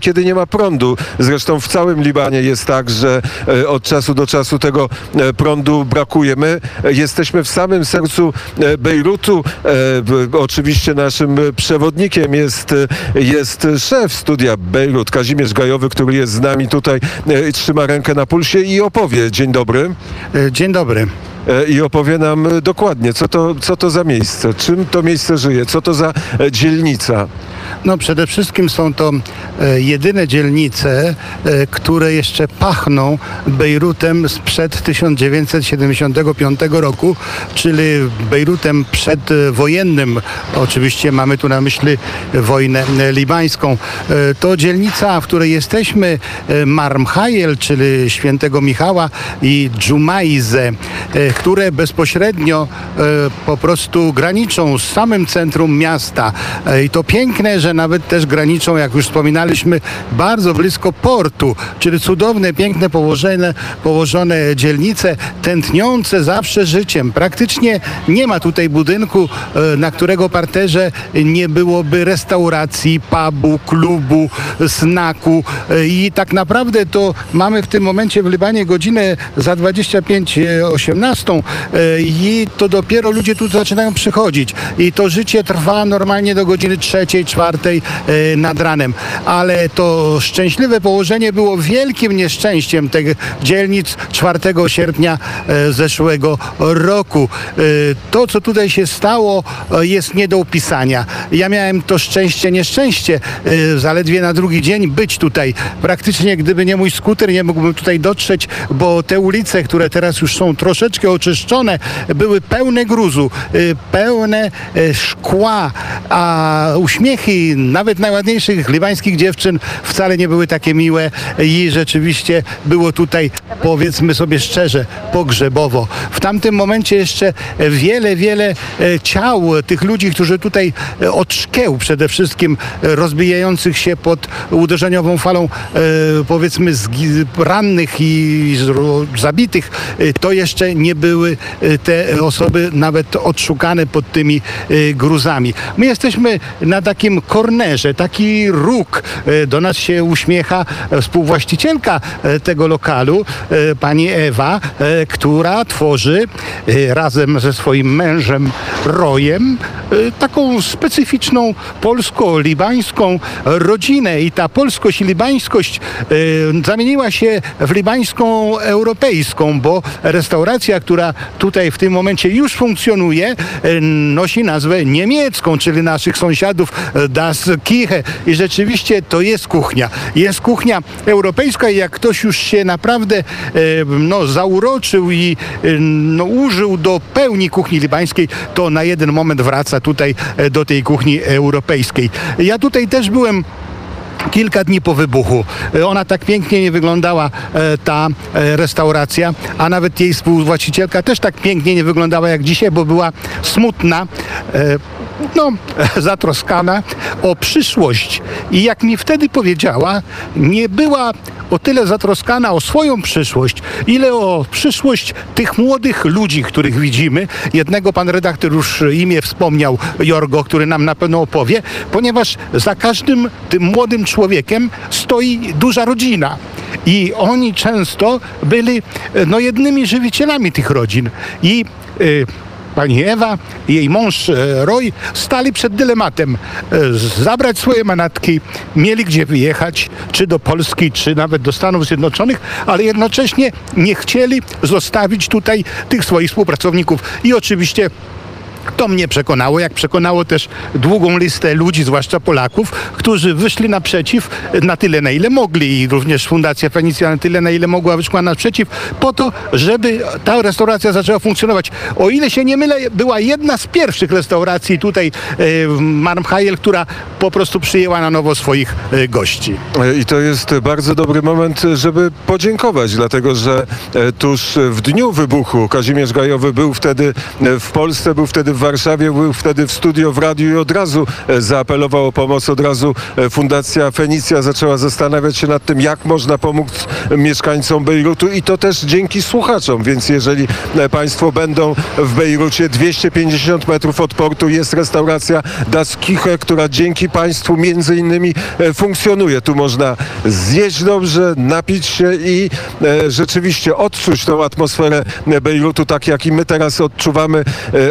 kiedy nie ma prądu. Zresztą w całym Libanie jest tak, że e, od czasu do czasu tego e, prądu brakuje. My e, jesteśmy w samym sercu Bejrutu. Oczywiście naszym przewodnikiem jest, jest szef studia Bejrut, Kazimierz Gajowy, który jest z nami tutaj, trzyma rękę na pulsie i opowie. Dzień dobry. Dzień dobry. I opowie nam dokładnie, co to, co to za miejsce, czym to miejsce żyje, co to za dzielnica. No przede wszystkim są to e, jedyne dzielnice, e, które jeszcze pachną Bejrutem sprzed 1975 roku, czyli Bejrutem przedwojennym. Oczywiście mamy tu na myśli wojnę libańską. E, To dzielnica, w której jesteśmy, Marmhajel, czyli świętego Michała i Dżumajze, które bezpośrednio po prostu graniczą z samym centrum miasta. I to piękne, że nawet też graniczą, jak już wspominaliśmy, bardzo blisko portu, czyli cudowne, piękne, położone, położone dzielnice, tętniące zawsze życiem. Praktycznie nie ma tutaj budynku, e, na którego parterze nie byłoby restauracji, pubu, klubu, snaku E, i tak naprawdę to mamy w tym momencie w Libanie godzinę za 25 e, 18 e, i to dopiero ludzie tu zaczynają przychodzić i to życie trwa normalnie do godziny trzeciej, czwartej e, nad ranem, ale to szczęśliwe położenie było wielkim nieszczęściem tych dzielnic 4 sierpnia e, zeszłego roku. E, To, co tutaj się stało, jest nie do opisania. Ja miałem to szczęście, nieszczęście, zaledwie na drugi dzień być tutaj. Praktycznie, gdyby nie mój skuter, nie mógłbym tutaj dotrzeć, bo te ulice, które teraz już są troszeczkę oczyszczone, były pełne gruzu, pełne szkła, a uśmiechy nawet najładniejszych libańskich dziewczyn wcale nie były takie miłe i rzeczywiście było tutaj, powiedzmy sobie szczerze, pogrzebowo. W tamtym momencie jeszcze wiele, wiele e, ciał tych ludzi, którzy tutaj e, od szkieł przede wszystkim e, rozbijających się pod uderzeniową falą, powiedzmy, rannych i zabitych, to jeszcze nie były te osoby nawet odszukane pod tymi gruzami. My jesteśmy na takim kornerze, taki róg. E, Do nas się uśmiecha e, współwłaścicielka e, tego lokalu, pani Ewa, która tworzy razem ze swoim mężem Rojem taką specyficzną polsko-libańską rodzinę. I ta polskość i libańskość zamieniła się w libańską europejską, bo restauracja, która tutaj w tym momencie już funkcjonuje, nosi nazwę niemiecką, czyli naszych sąsiadów e, Das Kiche. I rzeczywiście to jest kuchnia. Jest kuchnia europejska i jak ktoś już się naprawdę e, no, zauroczył i e, no, użył do pełni kuchni libańskiej, to na jeden moment wraca tutaj e, do tej kuchni europejskiej. Ja tutaj też byłem kilka dni po wybuchu. Ona tak pięknie nie wyglądała, ta restauracja, a nawet jej współwłaścicielka też tak pięknie nie wyglądała jak dzisiaj, bo była smutna, no, zatroskana o przyszłość. I jak mi wtedy powiedziała, nie była o tyle zatroskana o swoją przyszłość, ile o przyszłość tych młodych ludzi, których widzimy. Jednego pan redaktor już imię wspomniał, Jorgo, który nam na pewno opowie, ponieważ za każdym tym młodym człowiekiem stoi duża rodzina. I oni często byli no, jednymi żywicielami tych rodzin. I y, Pani Ewa i jej mąż e, Roy stali przed dylematem e, zabrać swoje manatki, mieli gdzie wyjechać, czy do Polski, czy nawet do Stanów Zjednoczonych, ale jednocześnie nie chcieli zostawić tutaj tych swoich współpracowników. I oczywiście to mnie przekonało, jak przekonało też długą listę ludzi, zwłaszcza Polaków, którzy wyszli naprzeciw na tyle, na ile mogli i również Fundacja Fenicja na tyle, na ile mogła wyszła naprzeciw po to, żeby ta restauracja zaczęła funkcjonować. O ile się nie mylę, była jedna z pierwszych restauracji tutaj e, w Marmhajel, która po prostu przyjęła na nowo swoich e, gości. E, I to jest bardzo dobry moment, żeby podziękować, dlatego że tuż w dniu wybuchu Kazimierz Gajowy był wtedy w Polsce, był wtedy w Warszawie, był wtedy w studio w radiu i od razu e, zaapelował o pomoc. Od razu e, Fundacja Fenicja zaczęła zastanawiać się nad tym, jak można pomóc mieszkańcom Bejrutu i to też dzięki słuchaczom. Więc jeżeli e, Państwo będą w Bejrucie, 250 metrów od portu jest restauracja Das Kiche, która dzięki Państwu między innymi funkcjonuje. Tu można zjeść dobrze, napić się i rzeczywiście odczuć tą atmosferę Bejrutu, tak jak i my teraz odczuwamy,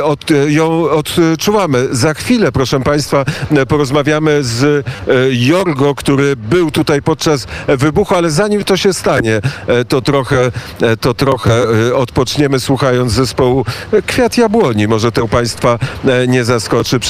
od, ją odczuwamy. Za chwilę, proszę Państwa, porozmawiamy z e, Jorgo, który był tutaj podczas wybuchu, ale zanim to się stanie, e, to trochę, e, to trochę odpoczniemy słuchając zespołu Kwiat Jabłoni. Może to Państwa nie zaskoczy.